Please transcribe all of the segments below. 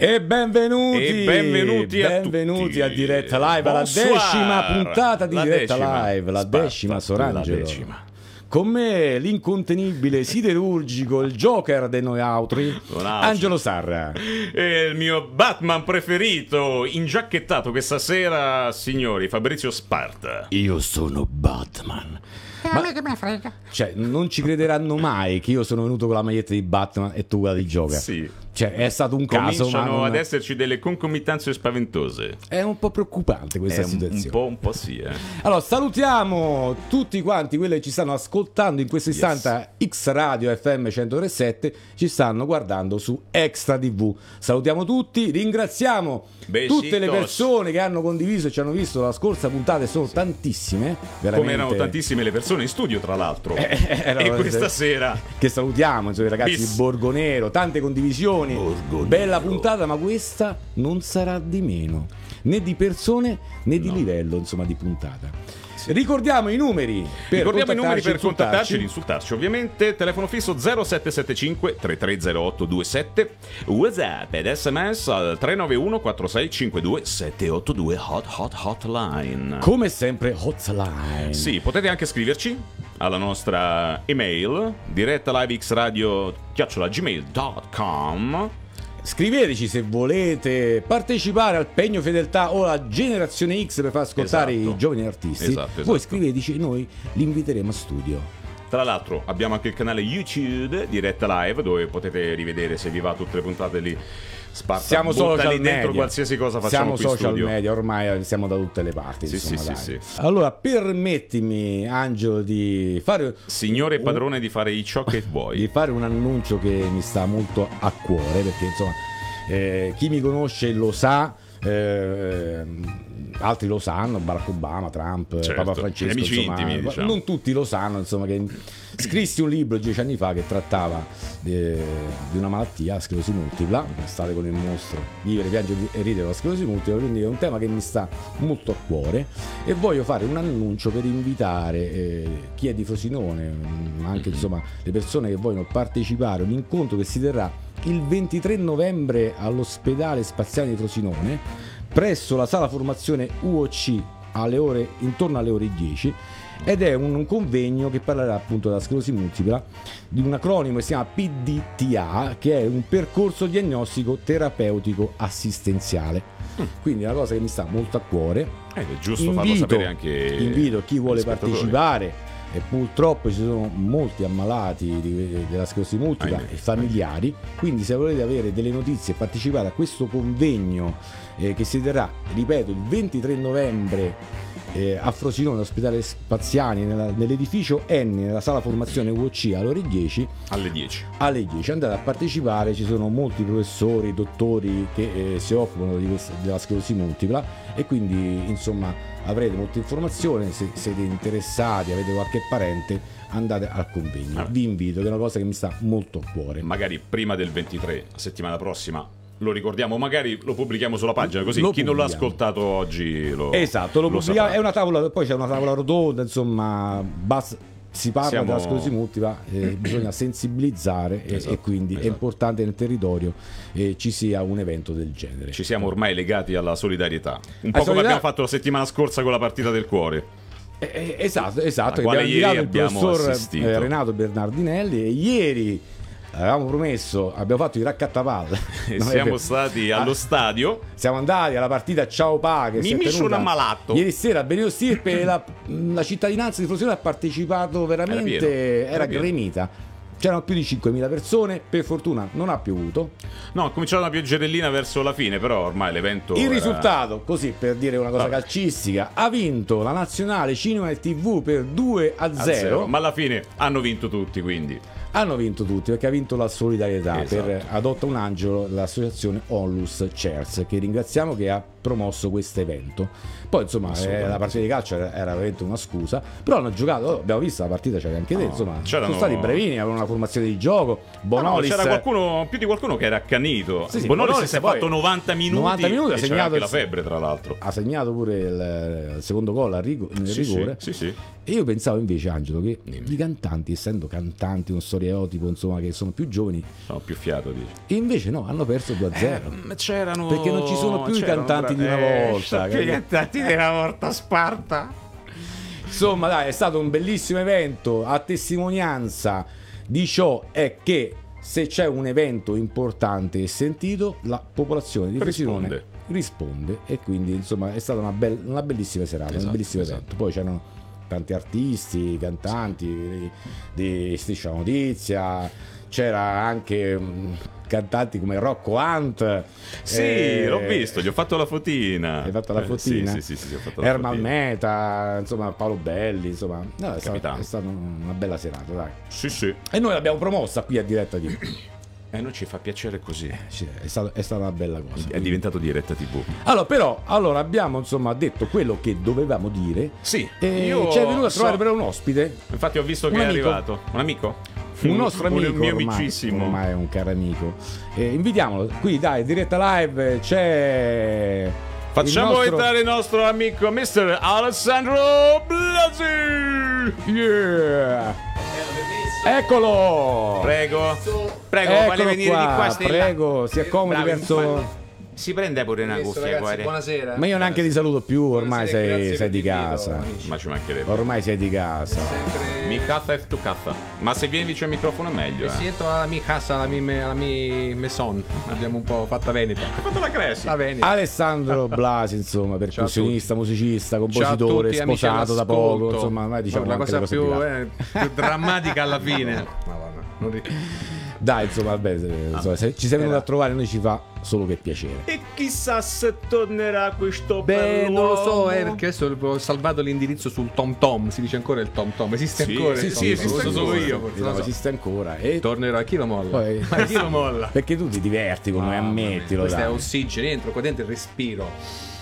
E benvenuti, E benvenuti a benvenuti tutti. a Diretta Live, alla decima puntata di La Diretta decima. Live, la Sparta, decima la Sorangelo. decima. Con me l'incontenibile siderurgico, il Joker dei noi altri. Angelo Sarra. E il mio Batman preferito, ingiacchettato questa sera, signori, Fabrizio Sparta. Io sono Batman. E a me che me frega? Cioè, non ci crederanno mai che io sono venuto con la maglietta di Batman e tu quella di Joker. Sì. Cioè, è stato un caso, ma Cominciano non- ad esserci delle concomitanze spaventose. è un po' preoccupante questa È un, situazione. un po', un po' sì, eh. Allora, salutiamo tutti quanti quelli che ci stanno ascoltando in questo istante X Radio FM 1037, ci stanno guardando su Extra TV. Salutiamo tutti, ringraziamo Besitos. tutte le persone che hanno condiviso e ci hanno visto la scorsa puntata, sono tantissime, veramente. Come erano tantissime le persone in studio, tra l'altro. erano- e questa sera Che salutiamo, insomma, i ragazzi Bis. di Borgonero, tante condivisioni. Borgonero. Bella puntata, ma questa non sarà di meno, né di persone né di livello, insomma, di puntata. Ricordiamo i numeri per Ricordiamo i numeri per contattarci insultarci. insultarci. Ovviamente, telefono fisso 0775 330827, WhatsApp ed SMS al 391 4652 782 Hot Hot Hotline. Come sempre, hotline. Sì, potete anche scriverci alla nostra email diretta livexradio gmail.com Scriveteci se volete partecipare al Pegno Fedeltà o alla Generazione X per far ascoltare Esatto. i giovani artisti. Esatto, Voi esatto. scriveteci e noi li inviteremo a studio. Tra l'altro abbiamo anche il canale YouTube diretta live dove potete rivedere se vi va tutte le puntate lì. Sparta, Siamo social lì dentro media. qualsiasi cosa facciamo Siamo social studio. media, ormai siamo da tutte le parti. Sì, insomma, sì, sì, Allora, permettimi, Angelo, di fare, Signore e padrone di fare ciò che vuoi. di fare un annuncio che mi sta molto a cuore, perché insomma, eh, chi mi conosce lo sa. eh, altri lo sanno, Barack Obama, Trump, Certo, Papa Francesco, amici insomma, intimi, diciamo. non tutti lo sanno, insomma, che scrissi un libro dieci anni fa che trattava eh, di una malattia, la sclerosi multipla, state con il mostro, vivere, piangere e ridere con la sclerosi multipla, quindi è un tema che mi sta molto a cuore e voglio fare un annuncio per invitare eh, chi è di Frosinone, ma anche insomma le persone che vogliono partecipare a un incontro che si terrà il 23 novembre all'ospedale spaziale di Frosinone presso la sala formazione UOC alle ore, intorno alle ore 10 ed è un convegno che parlerà appunto della sclerosi multipla di un acronimo che si chiama PDTA che è un percorso diagnostico terapeutico assistenziale. Quindi è una cosa che mi sta molto a cuore. Eh, è giusto farlo sapere anche invito chi vuole partecipare e purtroppo ci sono molti ammalati di- della sclerosi multipla e familiari. quindi se volete avere delle notizie e partecipare a questo convegno eh, che si terrà ripeto il 23 novembre eh, a Frosinone all'ospedale Spaziani nella- nell'edificio N nella sala formazione UOC alle ore 10 alle 10. alle 10 andate a partecipare ci sono molti professori dottori che eh, si occupano di questa- della sclerosi multipla e quindi insomma avrete molte informazioni se siete interessati avete qualche parente andate al convegno Ah. vi invito che è una cosa che mi sta molto a cuore Magari prima del 23, la settimana prossima lo ricordiamo, magari lo pubblichiamo sulla pagina così Lo chi non l'ha pubblichiamo. ascoltato oggi lo esatto lo pubblichiamo saprà. è una tavola poi c'è una tavola rotonda insomma basta si parla Siamo- della sclerosi multipla eh, bisogna sensibilizzare e- e, Esatto, quindi è esatto. importante nel territorio eh, ci sia un evento del genere Ci siamo ormai legati alla solidarietà. Un po' come abbiamo fatto la settimana scorsa con la partita del cuore. Eh, eh, esatto, esatto. Abbiamo ieri invitato il abbiamo professor eh, Renato Bernardinelli e ieri avevamo promesso, abbiamo fatto i. E è siamo stati Ah, allo stadio. siamo andati alla partita Ciao Pa che Mi mi sono ammalato. Ieri sera Benio Stirpe la, la cittadinanza di Frosinone ha partecipato veramente, Era pieno, era, pieno. gremita. C'erano più di 5.000 persone, per fortuna non ha piovuto. No, ha cominciato una pioggerellina verso la fine, però ormai l'evento. Il era- risultato, così per dire una cosa Vabbè. calcistica, ha vinto la nazionale Cinema e TV per 2 a 0. a zero. Ma alla fine hanno vinto tutti, quindi. Hanno vinto tutti perché ha vinto la solidarietà Esatto. per Adotta un Angelo, l'associazione Onlus Chairs, che ringraziamo che ha promosso questo evento. Poi insomma eh, la partita di calcio era, era veramente una scusa, però hanno giocato, oh, abbiamo visto la partita, c'era anche te, No, insomma, sono stati brevini, avevano una formazione di gioco, No, Bonolis c'era qualcuno, più di qualcuno che era accanito. Sì, sì, Bonolis, Bonolis si è fatto 90 minuti. 90 minuti, ha segnato anche la il- febbre, tra l'altro. ha segnato pure il, il secondo gol al rigo- nel Sì, rigore. sì, sì. E io pensavo invece, Angelo, che i cantanti, essendo cantanti, un storia nazionale o tipo insomma che sono più giovani. Sono più fiato di. E invece no, hanno perso 2-0. Eh, c'erano. Perché non ci sono più i c'erano cantanti di una bra- volta, sono più i capito? cantanti di una volta Sparta. Insomma, dai, è stato un bellissimo evento. A testimonianza di ciò è che se c'è un evento importante e sentito, la popolazione di Frosinone Risponde. risponde. E quindi, insomma, è stata una, bel- una bellissima serata, Esatto, un bellissimo esatto. evento. Poi c'erano tanti artisti, cantanti di, di Striscia Notizia. C'era anche mm, cantanti come Rocco Hunt. Sì, eh, l'ho visto, gli ho fatto la fotina. Hai fatto la Eh, fotina? Sì, sì, sì, sì, Ermal fotina. Meta, insomma Paolo Belli, insomma, no, è, stata, è stata una bella serata, dai. Sì, sì. E noi l'abbiamo promossa qui a diretta TV. E noi ci fa piacere così. Sì, è, stato- è stata una bella cosa. È diventato diretta TV. Allora, però, allora abbiamo insomma detto quello che dovevamo dire. Sì, E io ci è venuto a so- trovare per un ospite, Infatti ho visto Un che è amico. arrivato. Un amico? Un nostro amico, Un mio ormai, amicissimo. ormai è un caro amico. E invitiamolo qui, dai, diretta live c'è. Facciamo il nostro- entrare il nostro amico Mr. Alessandro Blasi. Yeah! Eccolo! Prego. Prego, Eccolo vuole venire qua, di qua, Stella? prego, si accomodi Bravo, verso-. Si prende pure una cuffia, guarda. buonasera. Ma io neanche ti saluto più, ormai Buonasera, sei, grazie sei per di l'invito, casa. amici. Ma ci mancherebbe. Ormai sei di casa. Sempre... Mi cazza e tu cazza. Ma se vieni vicino al microfono è meglio, eh. Siento alla mia casa, alla mia, alla mia maison. Abbiamo un po' fatta veneta. Hai fatto la cresci. La veneta. Alessandro Blasi, insomma, percussionista, musicista, compositore, tutti, amici sposato da poco. Insomma, ormai diciamo la anche cosa le cose più, di là. eh, più drammatica alla fine. Madonna, non ri- Dai, insomma, vabbè, se- insomma, se ci sei venuto Era- a trovare, noi ci fa solo che piacere. E chissà se tornerà questo Beh, non lo so, bell'uomo. eh, perché adesso ho salvato l'indirizzo sul Tom Tom. Si dice ancora il Tom Tom. Esiste Sì, ancora? sì, il sì, esiste so solo ancora. io. forse, No, so. esiste ancora. E Tornerà chi lo molla? Poi- Ma chi lo molla? perché tu ti diverti con noi, mia, ammettilo. Questo è ossigeno, entro qua dentro e respiro.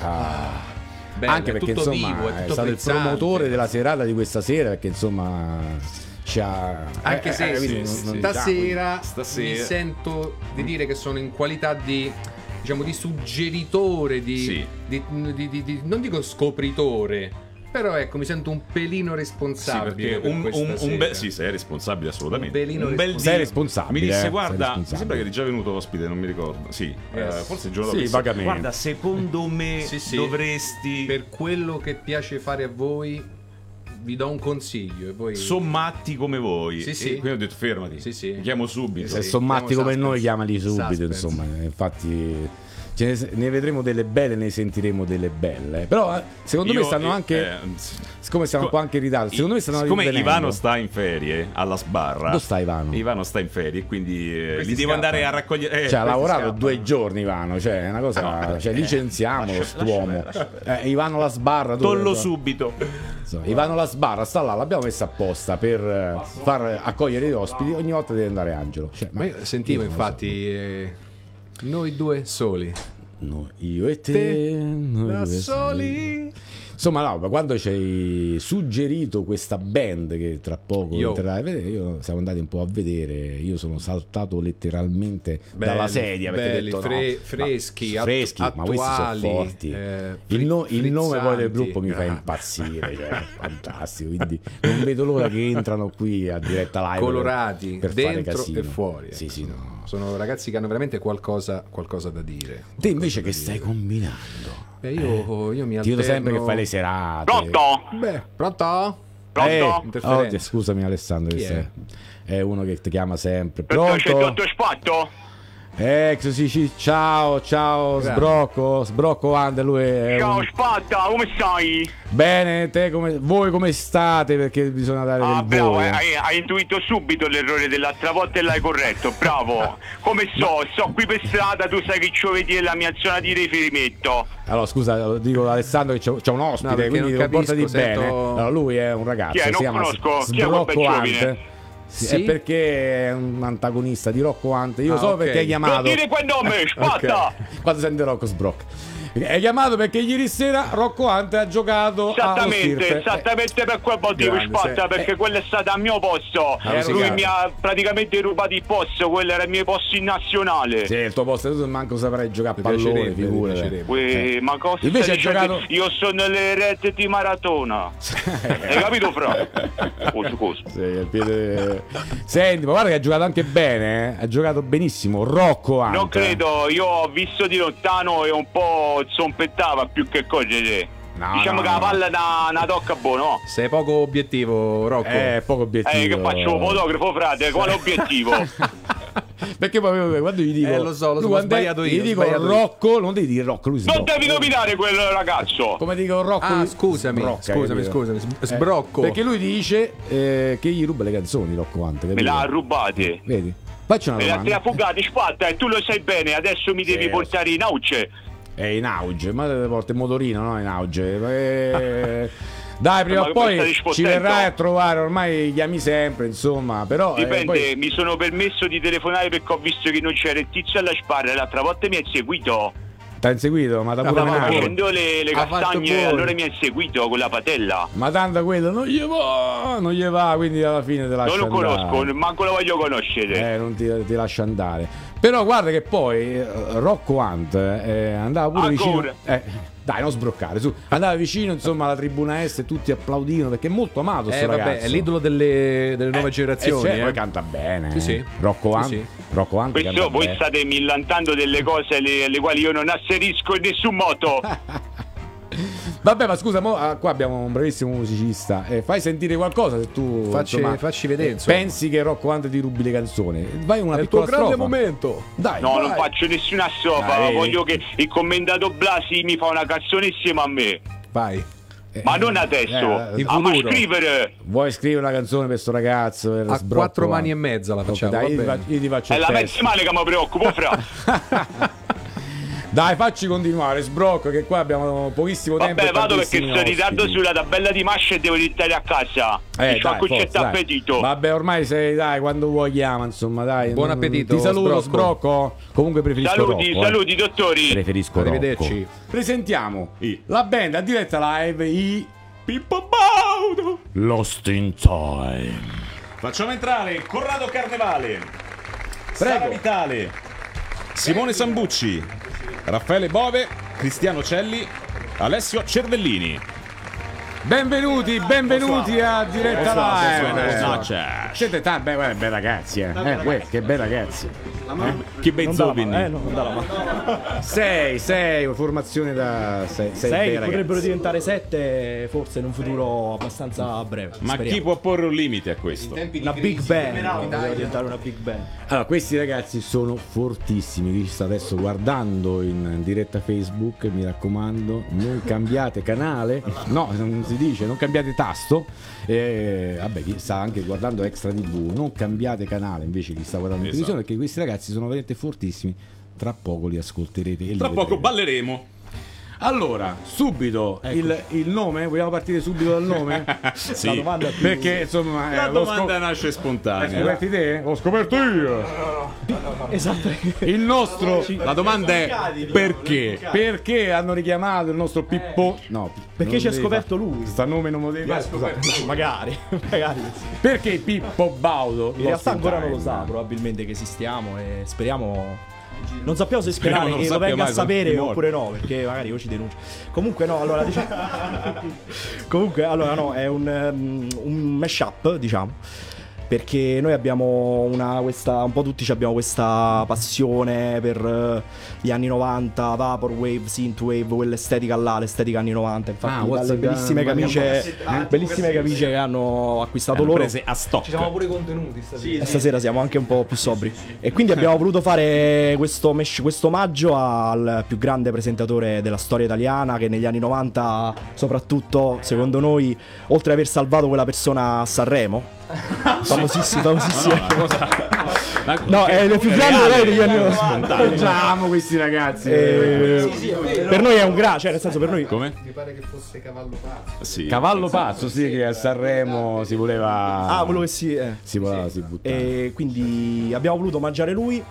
Ah. Bello, Anche è perché tutto insomma vivo, è è stato il promotore della serata di questa sera perché insomma ci ha Anche eh, se eh, sì, sì, non- sì. stasera, Stasera. mi sento di dire che sono in qualità di diciamo di suggeritore di, Sì. di- di- di- di- non dico scopritore però ecco mi sento un pelino Sì, responsabile perché per un, un, un bel sì, sei responsabile assolutamente. Un pelino bel responsabile. Sei responsabile, Mi eh, disse sei "Guarda, mi responsabile." sembra che eri già venuto ospite, non mi ricordo. Sì, eh, Yes. forse il giorno Sì, dopo. vagamente. Guarda, secondo me Sì, sì. dovresti per quello che piace fare a voi vi do un consiglio e voi sommatti come voi. Sì, E sì. quindi ho detto fermati. Sì, sì. Mi chiamo subito. se Sì, sono matti chiamo come suspense. noi chiamali subito Suspense. insomma infatti ne, ne vedremo delle belle ne sentiremo delle belle però eh, secondo me Io, stanno eh, anche eh, siccome siamo un po' anche in ritardo secondo me stanno Siccome venendo. Ivano sta in ferie alla sbarra. Dove sta Ivano? Ivano sta in ferie, quindi eh, li devo andare a raccogliere. eh, cioè ha lavorato scappano. due giorni Ivano cioè è una cosa no, cioè, eh, licenziamolo st'uomo. Eh, Ivano la sbarra dove- Tollo subito. Insomma, Ivano la sbarra sta là l'abbiamo messa apposta per far accogliere gli ospiti ogni volta deve andare Angelo cioè, Ma io sentivo io lo so. Noi due soli. No, io e te, noi da due soli Insomma, ma quando ci hai suggerito questa band che tra poco Io. entrerai a vedere, io siamo andati un po' a vedere. Io sono saltato letteralmente dalla Belli, sedia perché belli, detto, fre- no, freschi, ma, freschi, ma questi sono attuali, forti. eh, il, no- il nome poi del gruppo mi fa impazzire, cioè, fantastico. Quindi non vedo l'ora che entrano qui a diretta live colorati per, per fare dentro e fuori. Sì, ecco, sì, sono, no. sono ragazzi che hanno veramente qualcosa, qualcosa da dire. Te invece che stai combinando? Eh, io, io mi Ti vedo sempre che fai le serate. Pronto? Beh, pronto? Pronto? Eh, oh, scusami Alessandro, è? è? uno che ti chiama sempre. Pronto? C'è il Ex, sì, sì, ciao, ciao, Grazie. Sbrocco, Sbrocco Wanda, lui è Ciao un- Spatta, come stai? Bene, te come... voi come state? Perché bisogna dare Ah, del bravo, voi. eh, hai, hai intuito subito l'errore dell'altra volta e l'hai corretto, bravo. Come so, sto qui per strada, tu sai che ci vedi è la mia zona di riferimento. Allora, scusa, dico ad Alessandro che c'è, c'è un ospite, No, quindi non comportati capisco, bene. sento- Allora, lui è un ragazzo, Chi è? si Non chiama conosco. Chi è Sì, Sì? È perché è un antagonista di Rocco Hunt. Io Ah, so ok. perché hai Non chiamato. dire quel nome, Spatta! Quando sente Rocco Sbrock. Hai chiamato perché ieri sera Rocco Ante ha giocato a Esattamente, Stirpe. esattamente per quel motivo Grande, spatta sì. perché quello è stato al mio posto. Ah, Lui mi ha praticamente rubato il posto, quello era il mio posto in nazionale. Sì, il tuo posto tu manco saprai giocare a pallone, piacerebbe. Ue, ma cosa Invece stai ha dicendo? giocato- Io sono le rette di maratona. Hai capito, Fra? Cosa, cosa? Sì, piede- Senti, ma guarda che ha giocato anche bene, eh? ha giocato benissimo. Rocco Ante. Non credo, io ho visto di lontano e un po' zompettava più che cose. No, diciamo no, che la no. palla na, na tocca buono. Sei poco obiettivo, Rocco. Eh, poco obiettivo. Eh, che faccio fotografo, frate? Quale obiettivo? Perché poi quando gli dico Eh, lo so, lo so, sbagliato io, Gli dico sbagliato io. Rocco, non devi dire Rocco, lui si non devi nominare quel ragazzo. Come dico Rocco. Ah, lui scusami, sbrocca, scusami, scusami, Eh, sbrocco. Perché lui dice eh, che gli ruba le canzoni Rocco Ante, Me l'ha rubate. Vedi? Faccio una Me l'ha domanda. trafugate, spatta, e tu lo sai bene, adesso mi devi portare in auge. È in auge, ma te porta il motorino, no? In auge. Eh, Dai, prima Ma o poi ci verrai a trovare, ormai chiami sempre, insomma, però... eh, Dipende, poi- mi sono permesso di telefonare perché ho visto che non c'era il tizio alla sbarra, l'altra volta mi ha seguito. T'ha inseguito, ma da pure ma- menare. Facendo le, le castagne, allora mi ha inseguito con la patella. Ma tanto quello non gli va, non gli va, quindi alla fine te lascia Non lo andare. conosco, manco lo voglio conoscere. Eh, non ti, ti lascia andare. Però guarda che poi eh, Rocco Hunt eh, andava pure Ancora? vicino. eh, dai, non sbroccare, su. Andava vicino, insomma, alla tribuna est e tutti applaudivano perché è molto amato sto Eh, vabbè, ragazzo. è l'idolo delle, delle nuove Eh, generazioni. cioè, eh. poi canta bene. Sì, sì. Rocco Sì, Hunt. sì. Rocco Hunt Questo canta voi bene. state millantando delle cose alle, alle quali io non asserisco in nessun modo. Vabbè, ma scusa, mo, ah, qua abbiamo un bravissimo musicista. Eh, fai sentire qualcosa se tu Facci- insomma, facci vedere, insomma. Pensi che Rocco Hunt ti rubi le canzoni. Vai una È il tuo piccola grande strofa. momento. Dai, No, vai. non faccio nessuna strofa, Dai. voglio che il commendato Blasi mi fa una canzone insieme a me. Vai. Eh, Ma non adesso, eh, in ah, ma scrivere. Vuoi scrivere una canzone per sto ragazzo? Per A sbrocco, quattro mani e mezza la facciamo. dai, va io, ti bene. faccio- io ti faccio È il la male che mi preoccupo, fra. Dai, facci continuare, sbrocco, che qua abbiamo pochissimo tempo. Vabbè, vado perché sono in ritardo sulla tabella di marcia e devo rientrare a casa. Eh, fa dai, forza, dai. appetito. Vabbè, ormai sei, dai, quando vuoi chiama, insomma, dai. Buon Non- appetito, Ti saluto, Sbrocco. sbrocco. Comunque preferisco Saluti, Rocco, eh. saluti, dottori. Preferisco Arrivederci. Rocco. Presentiamo I. la band a diretta live, i Pippo Baudo. Lost in Time. Facciamo entrare Corrado Carnevale, Sara Vitale, Simone Sambucci, Raffaele Bove, Cristiano Celli, Alessio Cervellini. Benvenuti, benvenuti a diretta live. Buonasera. Siete tanti, beh, guarda, bei ragazzi, eh. eh uè, che bei ragazzi. Che bei zobini. Eh, no, non dà la mano. Sei, sei, formazione da sei, sei, Sei potrebbero diventare sette, forse in un futuro abbastanza breve. Ma speriamo. chi può porre un limite a questo? Una big band, poteva diventare una big band. Allora, questi ragazzi sono fortissimi. Chi sta adesso guardando in diretta Facebook, mi raccomando, non cambiate canale. No, non si dice, non cambiate tasto. E, vabbè, chi sta anche guardando Extra TV, non cambiate canale invece chi sta guardando in Esatto. televisione, perché questi ragazzi sono veramente fortissimi. Tra poco li ascolterete. Tra poco balleremo. Allora, subito Ecco. il, il nome, vogliamo partire subito dal nome? Sì. La domanda più... Perché insomma, La eh, domanda scop- nasce L'hai spontanea. scoperti te? L'ho scoperto io! Esatto. Il nostro La domanda è perché? Perché hanno richiamato il nostro Pippo? No, Perché ci ha scoperto lui? Sta nome non lo devi magari, magari. Perché Pippo Baudo? In realtà ancora non lo sa probabilmente che esistiamo e speriamo... Non sappiamo se sperare che lo venga a sapere oppure no, perché magari io ci denuncio. Comunque no, allora diciamo... Comunque allora no, è un, um, un mashup, diciamo. Perché noi abbiamo una questa. Un po' tutti ci abbiamo questa passione per eh, gli anni 90, Vaporwave, Synthwave, quell'estetica là, l'estetica anni 90. Infatti, Ah, dalle the bellissime gun? camicie, bellissime camicie che hanno acquistato Hanno loro. a stock. pure contenuti stasera. E stasera siamo anche un po' più sobri. E quindi abbiamo voluto fare questo, mesh- questo omaggio al più grande presentatore della storia italiana che negli anni 90, soprattutto secondo noi, oltre ad aver salvato quella persona a Sanremo, 咱们一起，咱们一起。Famosissimo. No, è il più grande dai, degli anni 90. Appoggiamo questi ragazzi. Eh, per noi è un gra, cioè nel senso per noi Come? Mi pare che fosse Cavallo Pazzo. Sì. Cavallo pazzo, sì, che a Sanremo si voleva. Ah, quello che si eh. si voleva si buttare. E quindi abbiamo voluto omaggiare lui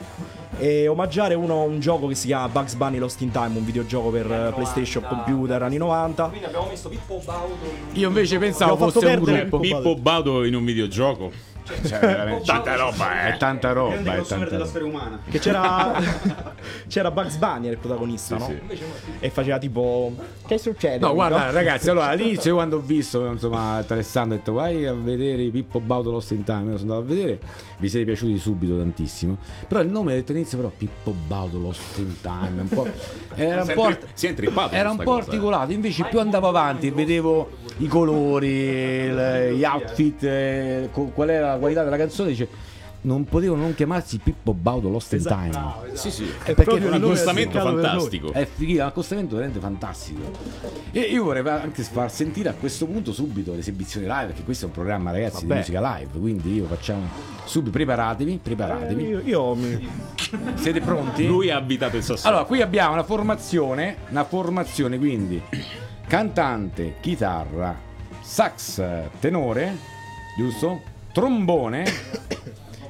e omaggiare uno, un gioco che si chiama Bugs Bunny Lost in Time, un videogioco per eh, PlayStation, computer, anni 90. Quindi abbiamo messo Pippo Baudo in Io invece pensavo fosse un gruppo. Pippo Baudo in un videogioco. Cioè, veramente, Tanta roba, è eh. tanta grande roba, è tanta della roba. umana. Che c'era c'era Bugs Bunny il protagonista, no? E faceva tipo Che succede? No, amico?" guarda, ragazzi, allora all'inizio quando ho visto, insomma, Alessandro ho detto vai a vedere Pippo Baudo Lost in Time, io sono andato a vedere, vi siete piaciuti subito tantissimo. Però il nome detto all'inizio però Pippo Baudo Lost in Time, un po', era un po', è intrippato era un po' cosa, eh. articolato, invece più andavo avanti vedevo i colori, gli outfit, eh, qual era la qualità della canzone, dice non potevano non chiamarsi Pippo Baudo Lost in Time. Sì, sì. È perché proprio Un accostamento fantastico. è fighissimo, un accostamento veramente fantastico. E io vorrei anche far sentire a questo punto subito l'esibizione live, perché questo è un programma, ragazzi, di Vabbè. musica live. Quindi io facciamo subito, preparatevi, preparatevi. Io, io mi... Siete pronti? Lui ha abitato il Sassuolo. Allora, qui abbiamo una formazione, una formazione quindi cantante, chitarra, sax, tenore, giusto? Trombone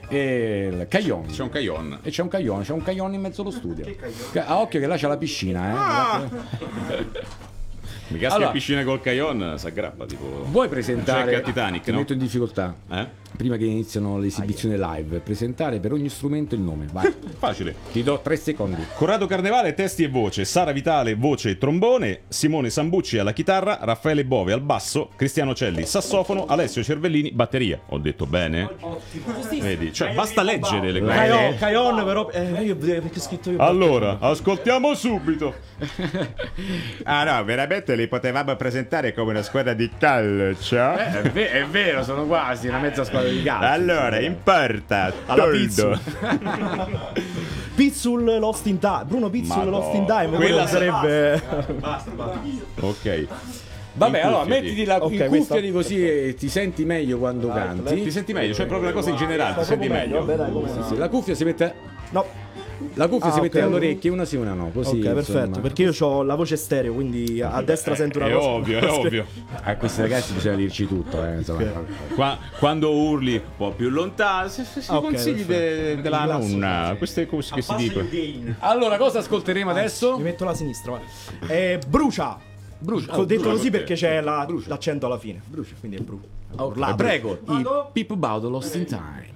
e il caglione. C'è un caillon. E c'è un caglione, c'è un caglione in mezzo allo studio. A occhio che là c'è la piscina, eh. Mi casca Allora- in piscina col caillon, si aggrappa tipo. Vuoi presentare? Jack a Titanic, Ti no? metto in difficoltà. Eh? Prima che iniziano le esibizioni live, presentare per ogni strumento il nome. Vai. Facile. Ti do tre secondi. Corrado Carnevale, testi e voce, Sara Vitale, voce e trombone, Simone Sambucci alla chitarra, Raffaele Bove al basso, Cristiano Celli sassofono, Alessio Cervellini batteria. Ho detto bene? Vedi, cioè basta leggere le cose. Caio- Caion però eh, io perché ho scritto io Allora, ascoltiamo subito. Ah no, veramente li potevamo presentare come una squadra di calcio? È, ve- è vero, sono quasi una mezza squadra di calcio. Allora, in porta, Toldo. Pizzul Lost in Time. Bruno Pizzul. Lost in Time, Quella quella sarebbe Ok. Vabbè, allora mettiti la Ok, in questa- cuffiati così e ti senti meglio quando canti. Ti senti meglio, cioè proprio una cosa in generale, ti senti meglio. Vabbè, dai, come Sì, sì, la cuffia si mette. No, La cuffia Ah, si mette ok. alle orecchie, una sì, una no. Così. ok, perfetto, insomma. perché io ho la voce stereo, quindi a destra sento una È cosa. ovvio, è ovvio. A questi ragazzi bisogna dirci tutto, eh, insomma. Qua- quando urli un po' più lontano, se, se, se Ok, consigli de- della nonna, queste cose che si dicono. Allora, cosa ascolteremo adesso? Mi metto la sinistra, vai. Eh, brucia. Brucia. Ho detto brucia così perché? perché c'è la- l'accento alla fine. Brucia, quindi è bru. Oh, Urlato. prego, i Pip Baudo Lost in Time.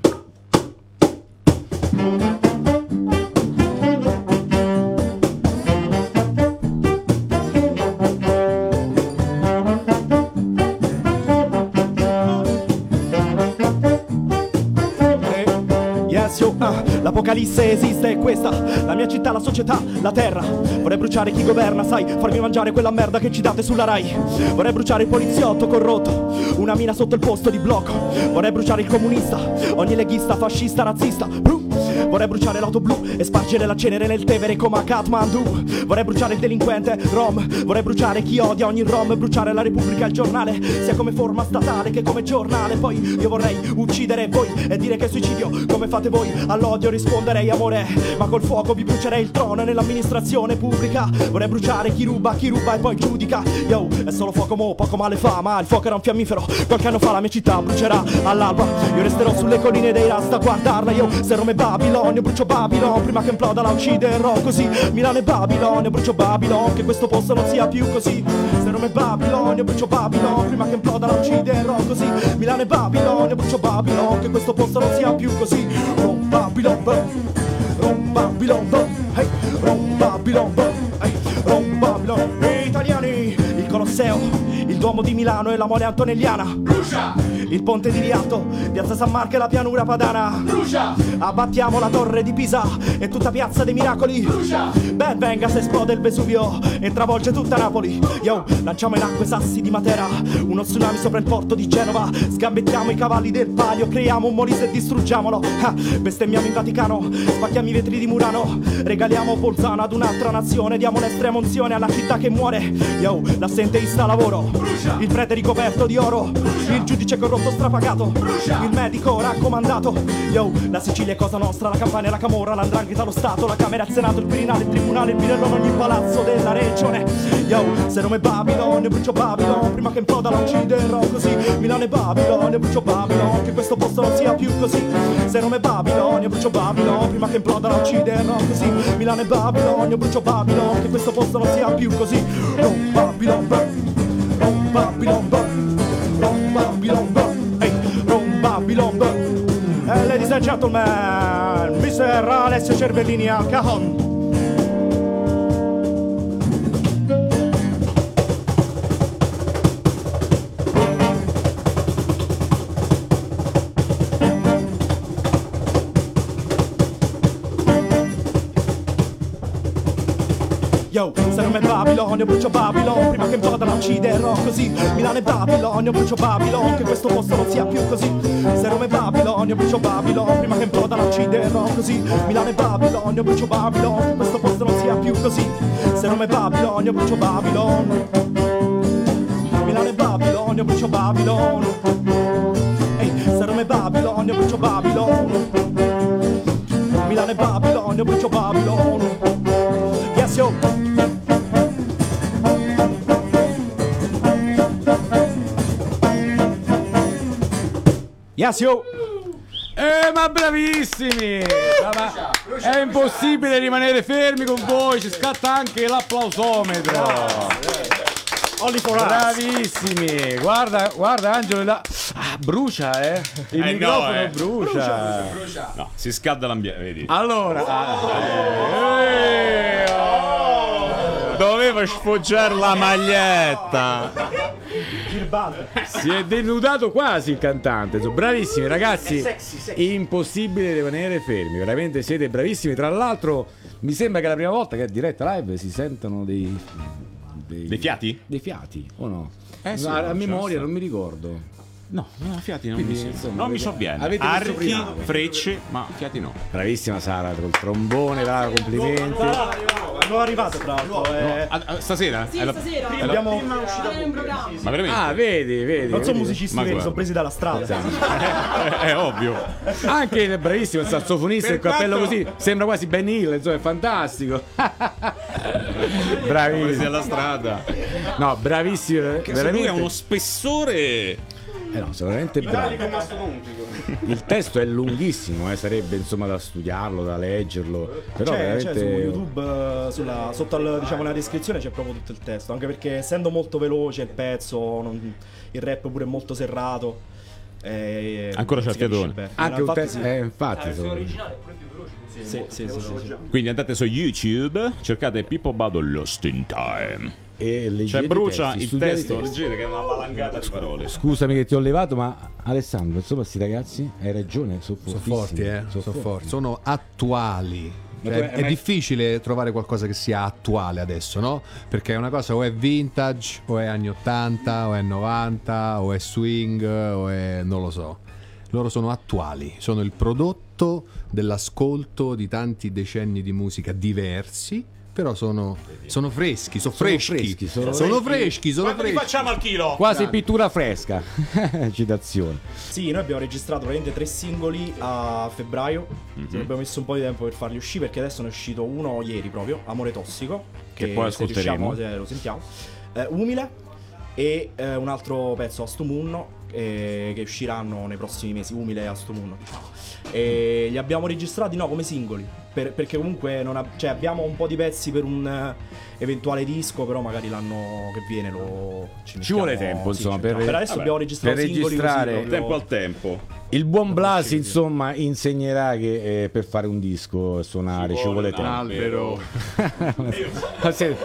L'apocalisse esiste, è questa La mia città, la società, la terra. Vorrei bruciare chi governa, sai Farmi mangiare quella merda che ci date sulla Rai. Vorrei bruciare il poliziotto corrotto Una mina sotto il posto di blocco. Vorrei bruciare il comunista Ogni leghista, fascista, razzista. Bru. Vorrei bruciare l'auto blu e spargere la cenere nel Tevere come a Kathmandu. Vorrei bruciare il delinquente rom Vorrei bruciare chi odia ogni rom. Bruciare la Repubblica, il giornale Sia come forma statale che come giornale. Poi io vorrei uccidere voi E dire che è suicidio come fate voi All'odio risponderei amore Ma col fuoco vi brucerei il trono nell'amministrazione pubblica. Vorrei bruciare chi ruba, chi ruba e poi giudica. Yo, è solo fuoco mo, poco male fa Ma il fuoco era un fiammifero. Qualche anno fa la mia città brucerà all'alba. Io resterò sulle colline dei Rasta a guardarla. Io se Roma e Babilonia brucio Babilon. Prima che imploda la ucciderò così. Milano e Babilonia brucio Babilon. Che questo posto non sia più così Roma e Babilonia brucio Babilon Prima che imploda la ucciderò così. Milano e Babilonia brucio Babilon. Che questo posto non sia più così. Rom Babilon. Rom Babilon hey. Rom Babilon hey. Rom Babilon. Italiani Colosseo Il Duomo di Milano e la Mole Antonelliana. Brucia! Il Ponte di Rialto Piazza San Marco e la pianura padana. Brucia! Abbattiamo la torre di Pisa E tutta Piazza dei Miracoli. Brucia! Ben venga se esplode il Vesuvio E travolge tutta Napoli. Yo Lanciamo in acque sassi di Matera Uno tsunami sopra il porto di Genova. Sgambettiamo i cavalli del palio Creiamo un Molise e distruggiamolo. Ah, Bestemmiamo il Vaticano Spacchiamo i vetri di Murano. Regaliamo Bolzano ad un'altra nazione Diamo l'estrema unzione alla città che muore. Yo L'assenteista lavoro Il prete ricoperto di oro, il giudice corrotto strapagato, il medico raccomandato. Yo, la Sicilia è cosa nostra, la campagna, la camorra, l'andrangheta, lo Stato, la Camera, il Senato, il Quirinale, il Tribunale, il Pirellone, ogni palazzo della regione. Yo, se nome è Babilone, brucio Babilone, prima che imploda la ucciderò così. Milano è Babilone, brucio Babilone, che questo posto non sia più così. Se nome è Babilone, brucio Babilone, prima che imploda la ucciderò così. Milano è Babilone, brucio Babilone, che questo posto non sia più così. Oh, Babylon, burn. Babylon, burn. Oh, Babylon, burn. Hey, ladies and gentlemen, Mr. Alessio Cervellini al cajon. Non è Babilonio, brucio Babilon Prima che imploda la ucciderò così. Milano è Babilonio, brucio Babilon Che questo posto non sia più così. Non è Babilonio, brucio Babilon Prima che imploda la ucciderò così. Milano è Babilonio, brucio Babilon Che questo posto non sia più così. Non è Babilonio, brucio Babilon Milano è Babilonio, brucio Babilon Ehi, se non è Babilonio, brucio Babilon Milano è Babilonio, brucio Babilon Yo Eh, ma bravissimi! Ma- ma è impossibile rimanere fermi con voi, ci scatta anche l'applausometro. Bravissimi! Guarda, guarda Angelo, là. Ah, brucia, eh? Il Eh, no, microfono eh. brucia. No, si scalda l'ambiente, vedi. Allora, ah, eh, oh. Doveva sfoggiare la maglietta. Si è denudato quasi il cantante. insomma. Bravissimi ragazzi, impossibile rimanere fermi, veramente siete bravissimi. Tra l'altro, mi sembra che è la prima volta che è diretta live si sentono dei, Dei fiati? Dei fiati, o no? Eh sì, No, a memoria non mi ricordo. No, no, fiati non Quindi, mi insomma, Non mi sovviene. avete visto Archi, prima. frecce, ma fiati no. Bravissima Sara col trombone, brava, complimenti. Non arrivate tra l'altro eh. Ah, stasera? Sì, È la- stasera. è la- Abbiamo- Abbiamo in programma. Ma veramente? Ah, vedi, vedi. Non sono vedi. musicisti Ma veri, guarda. sono presi dalla strada è, è ovvio. Anche il bravissimo il sassofonista, il cappello quanto- così, sembra quasi Ben Hill, insomma, è fantastico. Presi bravissimo. alla strada. No, bravissimo, Se lui veramente. ha uno spessore. Eh no, sicuramente bravo. Il testo è lunghissimo, eh, sarebbe insomma da studiarlo, da leggerlo. Però c'è, veramente. c'è su YouTube eh, sulla- sotto al- diciamo, nella descrizione c'è proprio tutto il testo anche perché essendo molto veloce il pezzo non- il rap pure è molto serrato eh, Ancora c'è il fiatone. bene. Anche un testo. sì. Eh, infatti. sono- originale è pure più veloce. Sì, sì, sì, sì, sì. Quindi andate su YouTube, cercate Pippo Bado Lost in Time. E leggete Cioè i brucia testi, il testo, leggete che è una valangata di parole. Scusami che ti ho levato, ma Alessandro, insomma, sti ragazzi, hai ragione, sono Sono forti, eh? Sono Sono forti. Sono attuali. Cioè, è difficile trovare qualcosa che sia attuale adesso, no? Perché una cosa o è vintage, o è anni 80, o è 90, o è swing, o è non lo so. Loro sono attuali, sono il prodotto dell'ascolto di tanti decenni di musica diversi, però sono, sono freschi, sono, Sono freschi, freschi, sono sono freschi, sono freschi. facciamo al chilo? Quasi pittura fresca. Citazione. Sì, noi abbiamo registrato praticamente tre singoli a febbraio. Mhm. Ci abbiamo messo un po' di tempo per farli uscire perché adesso ne è uscito uno ieri proprio, Amore Tossico. Che poi se ascolteremo. se lo sentiamo. Eh, Umile e eh, un altro pezzo Astumunno eh, che usciranno nei prossimi mesi, Umile e Astumunno. E li abbiamo registrati no come singoli per- perché comunque ha- cioè, abbiamo un po' di pezzi per un eventuale disco, però magari l'anno che viene lo ci, Ci vuole tempo, sì, insomma, ci per- per adesso vabbè, abbiamo registrato per singoli così registrare- proprio- Tempo al tempo. Il buon Blasi, insomma, insegnerà che eh, per fare un disco suonare ci vuole tempo. albero. Ma se-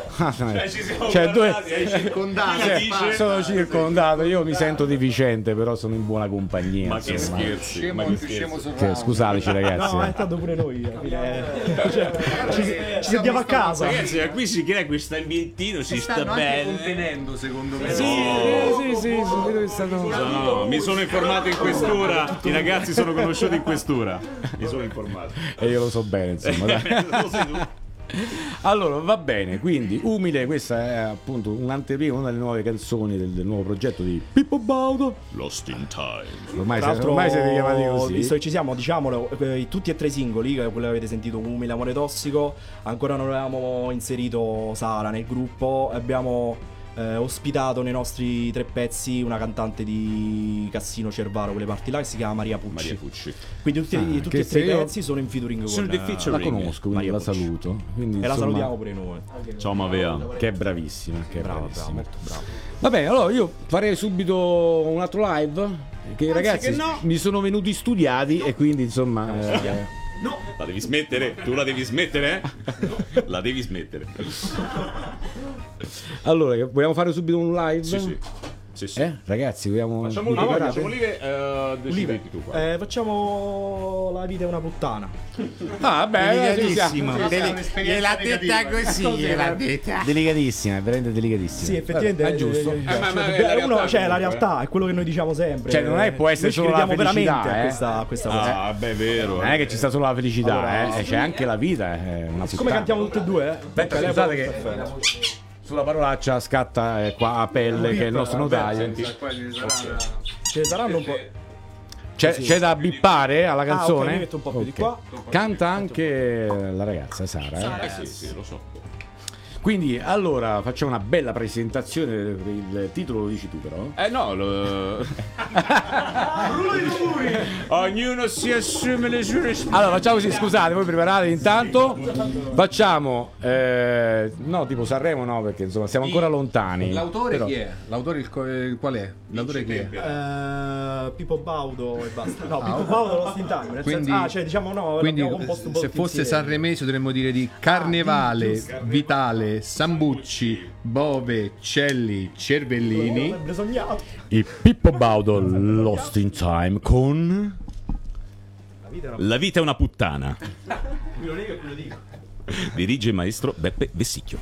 cioè, due... Cioè, sono circondato, io mi sento deficiente, però sono in buona compagnia. Ma che insomma. scherzi, ma che scherzi. Cioè, scusateci ragazzi. No, eh. è tanto pure noi fine. Cioè, ci, ci sentiamo a casa. Ragazzi, qui si crea questo ambientino, si sta bene. contenendo, secondo me. Sì, sì, sì, sì, che è stato... No, no, mi sono informato in questura. I ragazzi sono conosciuti in questura. Mi sono informato. E io lo so bene, insomma. dai. Lo sai tu? Allora, va bene, quindi umile, questa è appunto un'anteprima, una delle nuove canzoni del, del nuovo progetto di Pippo Baudo. Lost in time. Ormai, Tra se- ormai siete chiamati così. visto che ci siamo, diciamolo, eh, tutti e tre i singoli, che quello che avete sentito, Umile, Amore Tossico, ancora non avevamo inserito Sara nel gruppo, abbiamo eh, ospitato nei nostri tre pezzi una cantante di Cassino Cervaro, quelle parti là, che si chiama Maria Pucci. Maria Pucci. Quindi tutti, Ah, tutti e tre i pezzi sono in featuring Sono con dei eh, la conosco, quindi Maria la Pucci. saluto. Quindi, E la salutiamo pure noi. Ciao Mavea. Che è bravissima, che è Bravo, bravo, bravissima. molto bravo. Va bene, allora io farei subito un altro live. Che ragazzi che no. mi sono venuti studiati e quindi insomma. eh, La devi smettere? Tu la devi smettere? La devi smettere. allora, vogliamo fare subito un live? Sì, sì. Sì, sì. Eh, ragazzi, vogliamo. Facciamo un live, preparate? facciamo live, eh, decidi tu qua. Eh, facciamo La vita è una puttana. Ah, beh, siamo. Gliel'ha detta così, gliel'ha detta. Delicatissima, è veramente delicatissima. Sì, effettivamente Vabbè, è giusto. eh, Eh, ma- cioè, ma è dobbiamo- la uno- realtà cioè, la realtà è quello che noi diciamo sempre. Cioè, non è- può essere solo la crediamo veramente felicità, a eh. questa, a questa cosa. Ah, beh, è vero. Non è che ci sta solo la felicità, Allora, eh, c'è anche la vita. È una Come puttana. cantiamo tutte e due? Eh? Lei scusate che. Sulla parolaccia scatta eh, qua a pelle, che è il nostro notaio. Ce ne saranno un po'. C'è, c'è da bippare alla Ah, canzone? ok, mi metto un po' più di Ok. qua. Canta anche la ragazza Sara. eh? Sì, sì, lo so. Quindi, allora, facciamo una bella presentazione. Il titolo lo dici tu, però. Eh no, lo... Ognuno si assume le sue responsabilità. Allora, facciamo così, scusate, voi preparate intanto. Facciamo, eh, no, tipo Sanremo, no, perché insomma siamo ancora lontani. L'autore Però- chi è? L'autore il co- eh, qual è? L'autore chi è? Eh, Pippo Baudo e basta. No, Pippo Baudo Lost in Time. Nel Ah, Quindi- senso, ah, cioè, diciamo no, Quindi se fosse insieme. Sanremese dovremmo dire di Carnevale, Vitale, Sambucci, Bove, Celli, Cervellini. Il Pippo Baudo Lost in Time con... La vita è una puttana. Dirige il maestro Beppe Vessicchio.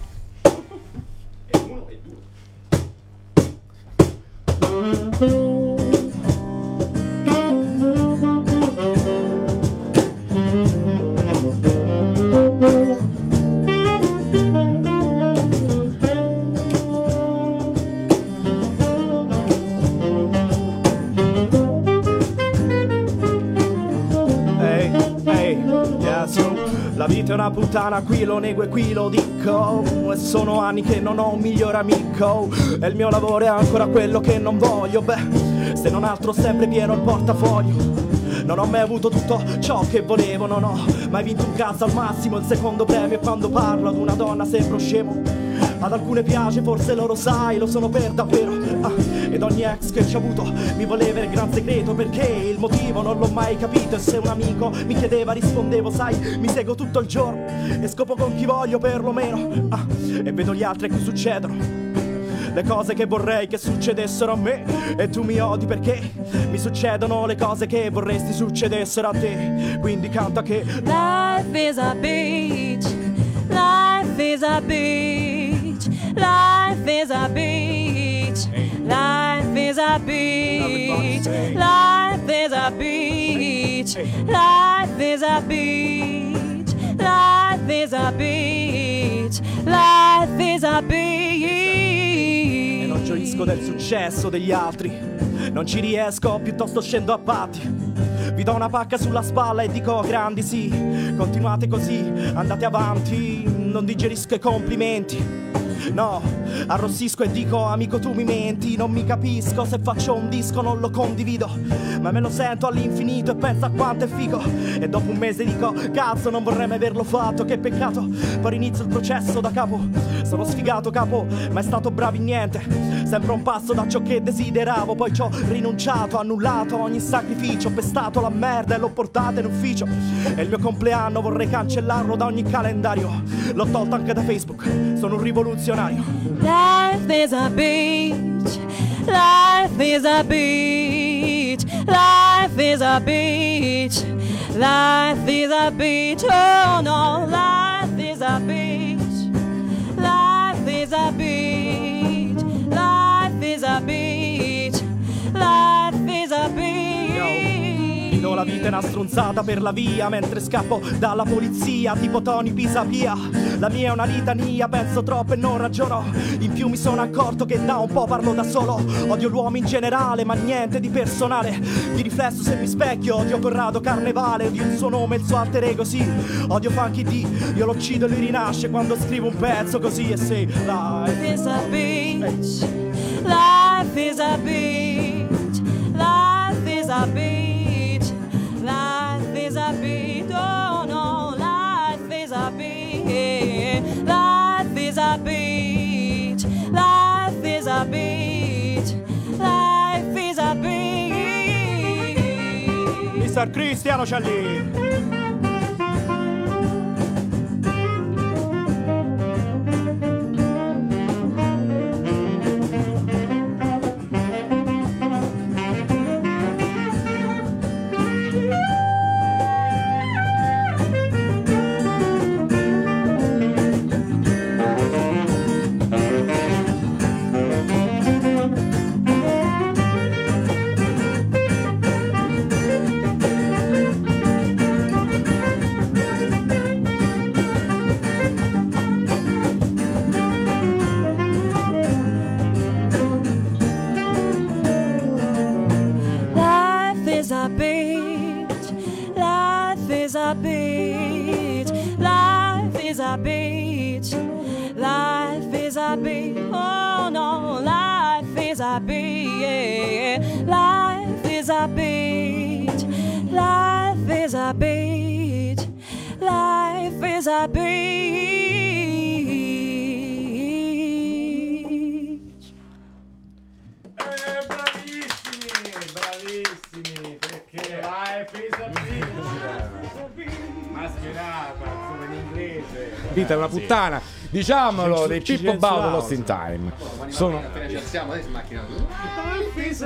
Ehi, È una puttana, qui lo nego e qui lo dico. E sono anni che non ho un migliore amico. E il mio lavoro è ancora quello che non voglio. Beh, se non altro sempre pieno il portafoglio. Non ho mai avuto tutto ciò che volevo, non ho mai vinto un cazzo al massimo. Il secondo premio e quando parlo ad una donna sembro scemo. Ad alcune piace, forse loro sai, lo sono per davvero. Ah, ed ogni ex che ci ho avuto mi voleva il gran segreto perché il motivo non l'ho mai capito. E se un amico mi chiedeva, rispondevo, sai, mi seguo tutto il giorno e scopo con chi voglio perlomeno. Ah, e vedo gli altri che succedono. Le cose che vorrei che succedessero a me E tu mi odi perché mi succedono le cose che vorresti succedessero a te Quindi canta che Life is a beach. Life is a beach. Life is a beach. Life is a beach. Life is a beach. Life is a beach. Life is a beach. Life is a E non beach. gioisco del successo degli altri Non ci riesco, piuttosto scendo a patti Vi do una pacca sulla spalla e dico grandi sì Continuate così, andate avanti Non digerisco i complimenti. No, arrossisco e dico amico tu mi menti Non mi capisco se faccio un disco non lo condivido Ma me lo sento all'infinito e penso a quanto è figo. E dopo un mese dico cazzo non vorrei mai averlo fatto Che peccato, poi inizio il processo da capo. Sono sfigato capo, ma è stato bravo in niente. Sembra un passo da ciò che desideravo Poi ci ho rinunciato, annullato ogni sacrificio pestato la merda e l'ho portata in ufficio. E il mio compleanno vorrei cancellarlo da ogni calendario L'ho tolto anche da Facebook, sono un rivoluzionario Life is a beach. Life is a beach. Life is a beach. Life is a beach. Oh no, life is a beach. Life is a beach. Life is a beach. Life is a Vi la vita è una stronzata per la via mentre scappo dalla polizia tipo Tony Pisapia. La mia è una litania, penso troppo e non ragiono. In più mi sono accorto che da un po' parlo da solo. Odio l'uomo in generale, ma niente di personale. Di riflesso se mi specchio, odio Corrado Carnevale, odio il suo nome, il suo alter ego, sì. Odio Funky D, io lo uccido e lui rinasce quando scrivo un pezzo così e sei live. Mr. Cristiano Cialli. Life is a beach. bravissimi, bravissimi, perché life is a Mascherata, insomma in inglese. Vita è una puttana, diciamolo, dei ci Pippo Baudo. Lost in Time. Sono...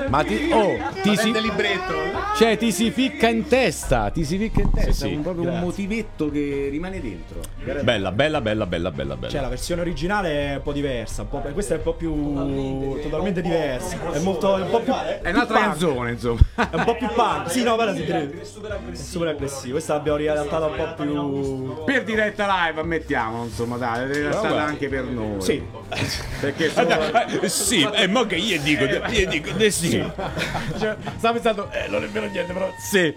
Ma ti, oh, ti si, libretto. cioè, ti si ficca in testa, ti si ficca in testa, Sì, sì. è un- proprio un motivetto che rimane dentro. Bella, bella, bella, bella, bella, bella. Cioè, la versione originale è un po' diversa, un po'- questa è un po' più. totalmente diversa. È molto. È un po' più. È un'altra canzone, insomma. È un po' più punk. Sì, no, guarda, si crede. È super aggressivo. Questa l'abbiamo riadattata un po' più. Per diretta live, ammettiamo, insomma, dai, è stata guarda. anche per noi. Sì. Perché sono... eh, sì, e mo che io dico, io dico, eh, sì. Cioè, stavo pensando, eh, non è vero niente, però sì.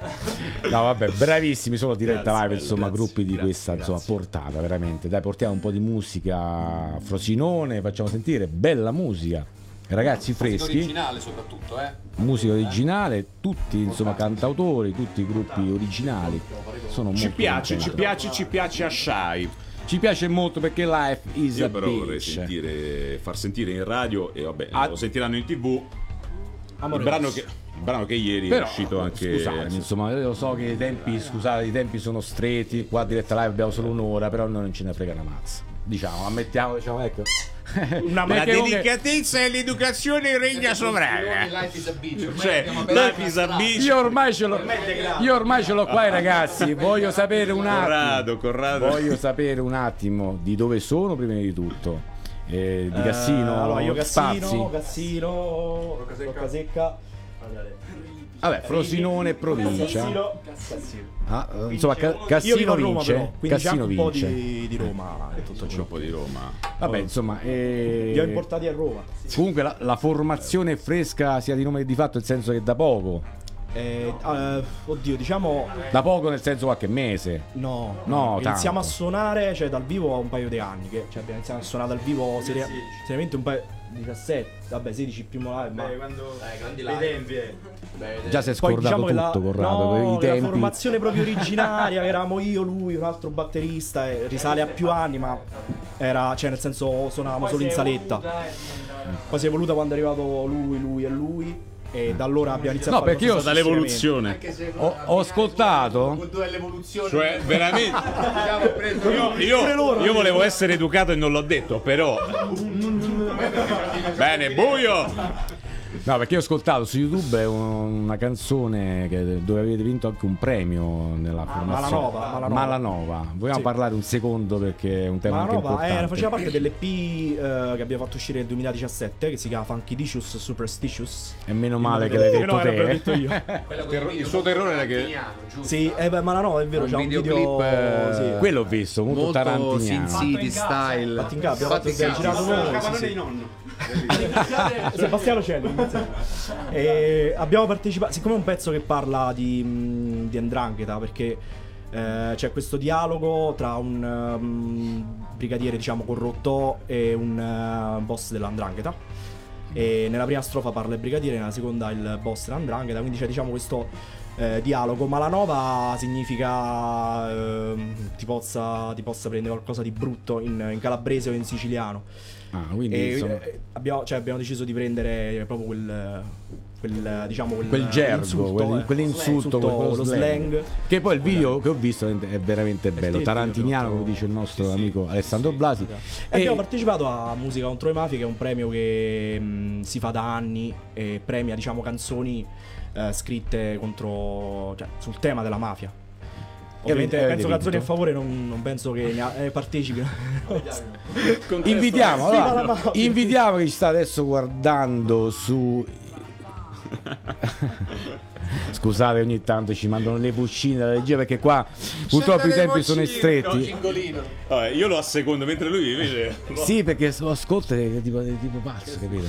No, vabbè, bravissimi, solo diretta live, insomma, gruppi di questa insomma, portata, veramente. Dai, portiamo un po' di musica a Frosinone, facciamo sentire bella musica. Ragazzi freschi, Originale soprattutto, eh. musica originale, tutti insomma cantautori, tutti i gruppi originali. Sono Ci molto piace, ci piace, ci piace assai. Ci piace molto perché life is Io a però vorrei bitch. sentire, far sentire in radio e vabbè, Ah. lo sentiranno in tv. Il Amore brano, che, il brano che ieri Però, è uscito anche. scusatemi, insomma, io lo so che i tempi, scusate, i tempi sono stretti, qua a diretta live abbiamo solo un'ora, però noi non ce ne frega una mazza. Diciamo, ammettiamo, diciamo, ecco. Una La delicatezza e l'educazione regna sovrana. Cioè, Life is a beach. Io ormai ce l'ho, io ormai ce l'ho qua, eh, ragazzi. Voglio sapere un attimo. Corrado, Corrado. Voglio sapere un attimo di dove sono prima di tutto. Eh, di Cassino, Eh, allora, io Cassino. Cassino, Roccasecca. Vabbè, Frosinone e provincia. Cassino. Cassino. Ah, eh, insomma, Ca- Io vivo Cassino a Roma, vince. però, quindi c'è Cassino anche un po' vince. di, di Roma e tutto C'è ciò. un po' di Roma. Vabbè, insomma, eh, Li ho importati a Roma. comunque la, la formazione è fresca sia di nome che di fatto, nel senso che da poco. Eh, eh, oddio, diciamo. Da poco nel senso qualche mese. No, No, iniziamo tanto. a suonare, cioè dal vivo un paio di anni. Che, cioè abbiamo iniziato a suonare dal vivo seria- seriamente un paio. 17, vabbè 16 primo live, ma quando grandi dei tempi, eh. Già si è poi scordato diciamo che la, tutto, Corrado. no, i la tempi. formazione proprio originaria, che eravamo io, lui, un altro batterista, e risale a più anni, ma era, cioè nel senso suonavamo solo in saletta. Poi si è evoluta quando è arrivato lui, lui e lui. E da allora abbiamo iniziato No, a fare perché io- questo Dall'evoluzione. Ho, ho ascoltato. Punto dell'evoluzione. Cioè, veramente. Abbiamo preso Io, io- io volevo essere educato e non l'ho detto, però. Bene, buio! No, perché ho ascoltato su YouTube una canzone che- dove avete vinto anche un premio nella formazione. Malanova, Malanova. Malanova. Vogliamo Sì. parlare un secondo perché è un tema anche Malanova importante. eh, faceva parte dell'EP eh, che abbiamo fatto uscire nel 2017 che si chiama Funkydicious Superstitious. E meno male che l'hai detto te. detto io. Terro- il suo terrore era che sì, eh, beh, Malanova è vero, Un c'ha un video videoclip, eh, sì. Quello ho visto, molto, molto Sin tarantiniano. City style. Fatto in gabbia, abbiamo fatto- girato noi, sì. Sebastiano Celli e abbiamo partecipato siccome è un pezzo che parla di, di Andrangheta perché eh, c'è questo dialogo tra un um, brigadiere diciamo corrotto e un eh, boss dell'Andrangheta. E nella prima strofa parla il brigadiere nella seconda il boss dell'Andrangheta. Quindi c'è diciamo questo eh, dialogo. Malanova significa ehm, ti, possa, ti possa prendere qualcosa di brutto in, in calabrese o in siciliano Ah, quindi insomma, eh, abbiamo, cioè, abbiamo deciso di prendere proprio quel, quel diciamo quel, quel gergo, insulto, quel- eh, quell'insulto, quello lo slang. slang. Che poi il video che ho visto è veramente bello, sì, tarantiniano, sì, come dice il nostro amico Alessandro Blasi. E abbiamo partecipato a Musica contro le mafie, che è un premio che mh, si fa da anni e premia, diciamo, canzoni eh, scritte contro, cioè, sul tema della mafia. Ovviamente avete penso vinto? canzoni a favore, non, non penso che ne eh, partecipi. Invitiamo, allora, invitiamo chi ci sta adesso guardando su. Scusate, ogni tanto ci mandano le puscine dalla regia perché qua purtroppo i tempi sono stretti. Vabbè, io lo assecondo mentre lui invece. Sì, perché lo ascolta è tipo, è tipo pazzo, capito?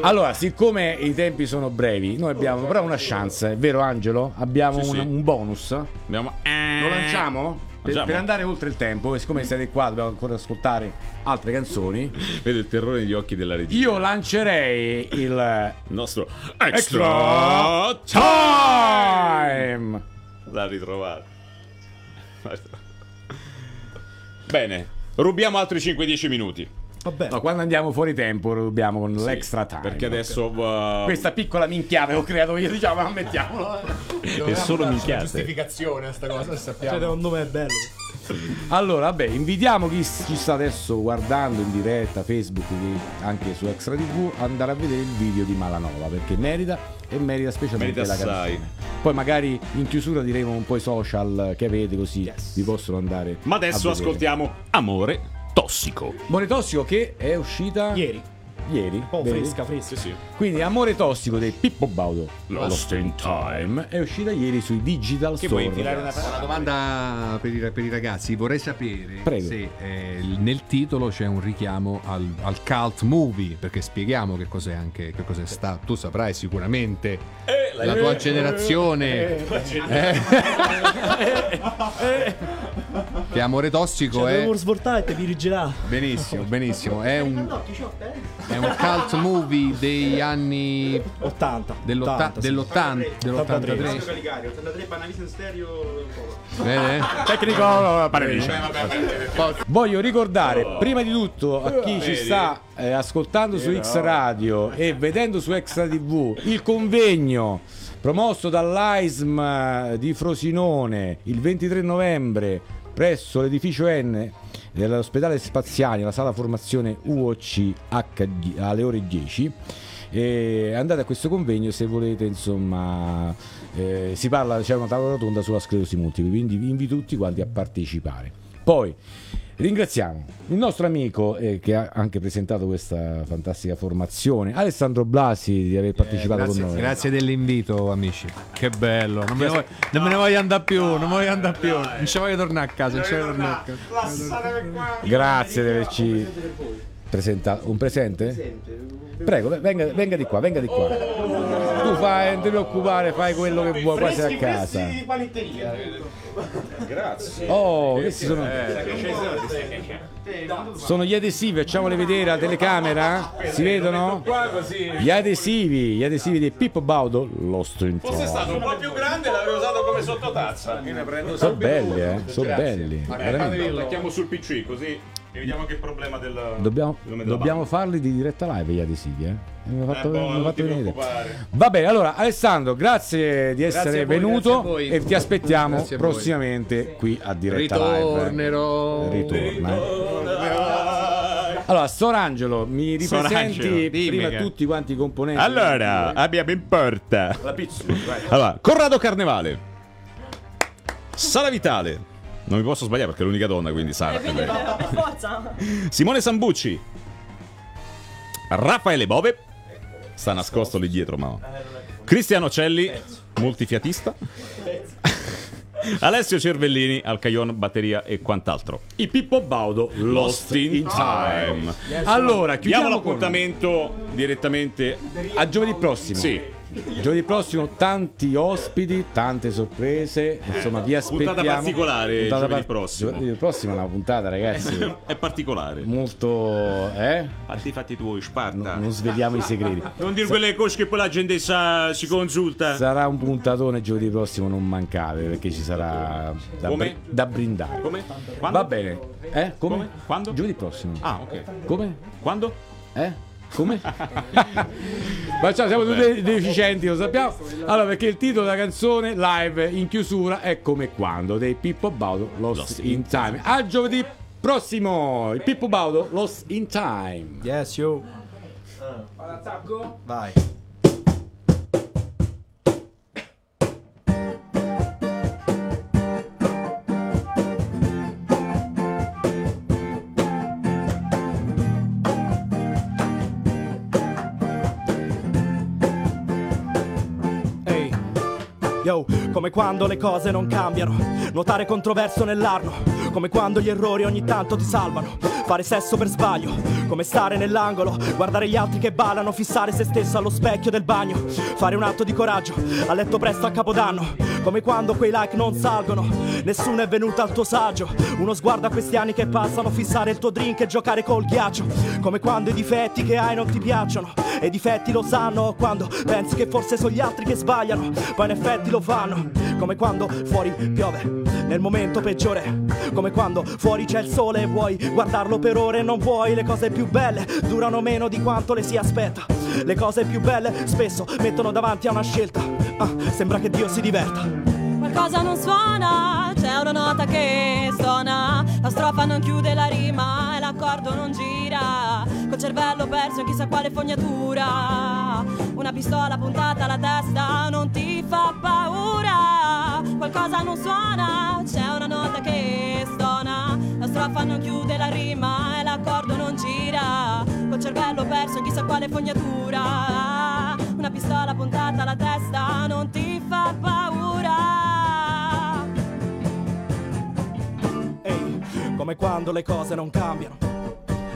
Allora, siccome i tempi sono brevi, noi abbiamo però una chance, è vero Angelo? Abbiamo Sì, un, sì. un bonus. Abbiamo. Lo lanciamo? Per, per andare oltre il tempo, e siccome siete qua, dobbiamo ancora ascoltare altre canzoni. Vedo il terrore negli occhi della regia. Io lancerei il Il nostro Extra extra Time! da ritrovare. Bene, rubiamo altri 5-10 minuti. Vabbè, No, quando andiamo fuori tempo lo dobbiamo con l'extra time. Perché adesso. uh, Questa piccola minchiata che ho creato io, diciamo, ma mettiamolo. è solo minchiate. giustificazione a sta cosa, cioè, sappiamo. secondo me è bello. Allora, vabbè, invitiamo chi ci sta adesso guardando in diretta, Facebook, anche su Extra TV, ad andare a vedere il video di Malanova perché merita e merita specialmente Merita la canzone. assai. Poi magari in chiusura diremo un po' i social che avete così vi possono andare. Ma adesso ascoltiamo Amore Tossico. Amore tossico che è uscita Ieri, ieri. un po' vedi? fresca, fresca. Sì. Quindi Amore tossico dei Pippo Baudo Lost in Time. è uscita ieri sui Digital Che Store. vuoi tirare una Una domanda per i, per i ragazzi, vorrei sapere Prego. se eh, nel titolo c'è un richiamo al, al cult movie, perché spieghiamo che cos'è anche, che cos'è stato. Tu saprai sicuramente la tua generazione. eh, che Amore Tossico Cioè, è dovevo svoltare e te dirigerà. benissimo, benissimo. È un, è un cult movie degli anni 80. dell'otta- 80, sì. dell'80 dell'83. Caligario, 83 Panavisa stereo. Vede? Tecnico Voglio ricordare prima di tutto a chi ci sta eh, ascoltando su X Radio e vedendo su Extra TV il convegno promosso dall'AISM eh, di Frosinone il 23 novembre presso l'edificio N dell'ospedale Spaziani, la sala formazione UOC H- alle ore 10. E andate a questo convegno se volete, insomma, eh, si parla, c'è una tavola rotonda sulla sclerosi multipla, quindi vi invito tutti quanti a partecipare. Poi ringraziamo il nostro amico eh, che ha anche presentato questa fantastica formazione, Alessandro Blasi, di aver partecipato grazie, con noi. grazie dell'invito, amici. Che bello. Non me ne voglio, non me ne voglio andare più. Non voglio andare più. Non ci voglio tornare a casa. Non ci voglio tornare a casa. Grazie di averci presentato. Un presente? Prego, venga, venga di qua, venga di qua. Tu fai, non ti preoccupare, fai quello che vuoi, quasi a casa. panetteria. Oh, questi sono. Sono gli adesivi, facciamoli vedere alla telecamera. Si vedono? Gli adesivi, gli adesivi di Pippo Baudo, Lost in Time. un po' più grande l'avrei usato come sottotazza. Sono belli, eh, sono belli. Veramente. Lo mettiamo sul PC così evitiamo anche il problema del. Dobbiamo, dobbiamo farli di diretta live gli adesivi, eh. Mi ha fatto, Eh, boh, mi fatto venire. preoccupare. Va bene, allora Alessandro, grazie di essere a voi, venuto grazie a voi. e ti aspettiamo Grazie a prossimamente qui a diretta live. Ritornerò. Ritorna. eh. Allora, Sorangelo, mi ripresenti Sorangelo, prima che- tutti quanti i componenti? Allora, abbiamo in porta la pizza. vai. Allora, Corrado Carnevale. Sara Vitale. Non mi posso sbagliare perché è l'unica donna, quindi Sara. Quindi per forza. Simone Sambucci. Raffaele Bove. Sta nascosto lì dietro, ma. Cristiano Celli, multifiatista. Alessio Cervellini, al Caillon, batteria e quant'altro. I Pippo Baudo Lost in Time. Allora, Diamo chiudiamo l'appuntamento direttamente. a giovedì prossimo. Sì. Giovedì prossimo tanti ospiti, tante sorprese, insomma vi aspettiamo. Puntata particolare giovedì par- prossimo. Giovedì prossimo è una puntata, ragazzi, È particolare. molto eh? Fatti i fatti tuoi, Sparta. Non sveliamo i segreti. Non dire quelle cose che poi la gente sa, si consulta. Sarà un puntatone giovedì prossimo, non mancate perché ci sarà da, bri- da brindare. Come? Quando? Va bene. Eh? Come? Come? Quando? Giovedì prossimo. Ah, ok. Come? Quando? Eh? Come? Ma ciao, siamo tutti deficienti, lo sappiamo. Allora, perché il titolo della canzone live in chiusura è come quando dei Pippo Baudo Lost, in Time. A giovedì prossimo, il Pippo Baudo Lost in Time. Yes, yo. Vai. Quando le cose non cambiano, nuotare controverso nell'arno, come quando gli errori ogni tanto ti salvano, fare sesso per sbaglio, come stare nell'angolo, guardare gli altri che ballano, fissare se stesso allo specchio del bagno, fare un atto di coraggio, a letto presto a capodanno, come quando quei like non salgono, nessuno è venuto al tuo saggio, uno sguardo a questi anni che passano, fissare il tuo drink e giocare col ghiaccio, come quando i difetti che hai non ti piacciono, e i difetti lo sanno, quando pensi che forse sono gli altri che sbagliano, poi in effetti lo fanno, come quando fuori piove, nel momento peggiore, come quando fuori c'è il sole e vuoi guardarlo per ore, non vuoi, le cose più belle durano meno di quanto le si aspetta, le cose più belle spesso mettono davanti a una scelta, Ah, sembra che Dio si diverta. Qualcosa non suona, c'è una nota che stona, la strofa non chiude la rima e l'accordo non gira, col cervello perso in chissà quale fognatura, una pistola puntata alla testa non ti fa paura, qualcosa non suona, c'è una nota che stona, la strofa non chiude la rima e l'accordo non gira, col cervello perso in chissà quale fognatura, una pistola puntata alla testa non ti fa paura. Come quando le cose non cambiano.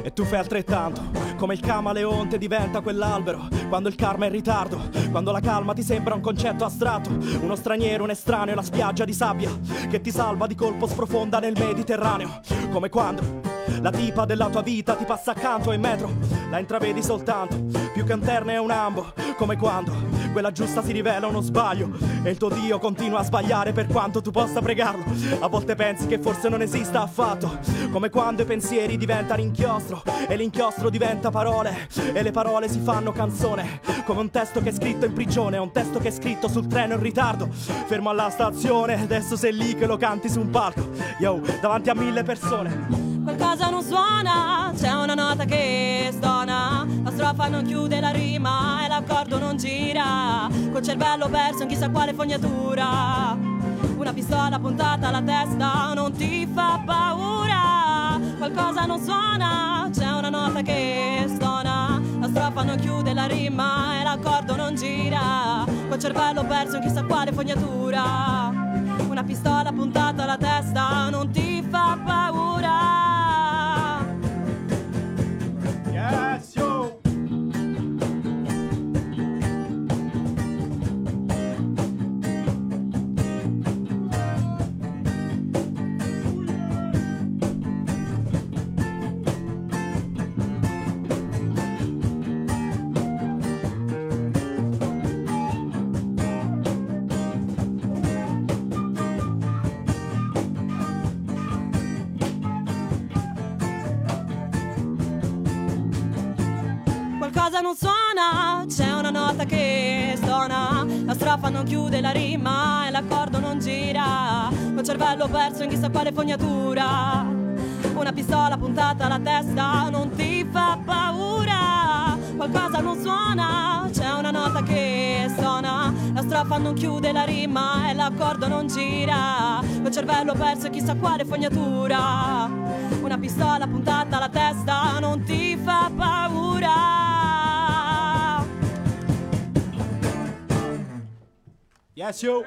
E tu fai altrettanto, come il camaleonte diventa quell'albero, quando il karma è in ritardo, quando la calma ti sembra un concetto astratto, uno straniero, un estraneo, la spiaggia di sabbia che ti salva di colpo sprofonda nel Mediterraneo, come quando la tipa della tua vita ti passa accanto in metro, la intravedi soltanto, più che un terno e un ambo, come quando quella giusta si rivela uno sbaglio e il tuo Dio continua a sbagliare per quanto tu possa pregarlo. A volte pensi che forse non esista affatto, come quando i pensieri diventano inchiostro e l'inchiostro diventa parole e le parole si fanno canzone, come un testo che è scritto in prigione, un testo che è scritto sul treno in ritardo, fermo alla stazione, adesso sei lì che lo canti su un palco, yo, davanti a mille persone. Qualcosa non suona, c'è una nota che stona, la strofa non chiude la rima e l'accordo non gira, col cervello perso in chissà quale fognatura, una pistola puntata alla testa non ti fa paura, qualcosa non suona, c'è una nota che stona, la strofa non chiude la rima e l'accordo non gira, col cervello perso in chissà quale fognatura, una pistola puntata alla testa non ti fa paura. Qualcosa non suona, c'è una nota che stona, la strofa non chiude la rima e l'accordo non gira, col cervello perso in chissà quale fognatura, Una pistola puntata alla testa non ti fa paura. Qualcosa non suona, c'è una nota che suona. La strofa non chiude la rima e l'accordo non gira. Col cervello perso e chissà quale fognatura. Una pistola puntata alla testa non ti fa paura. Yes, yo.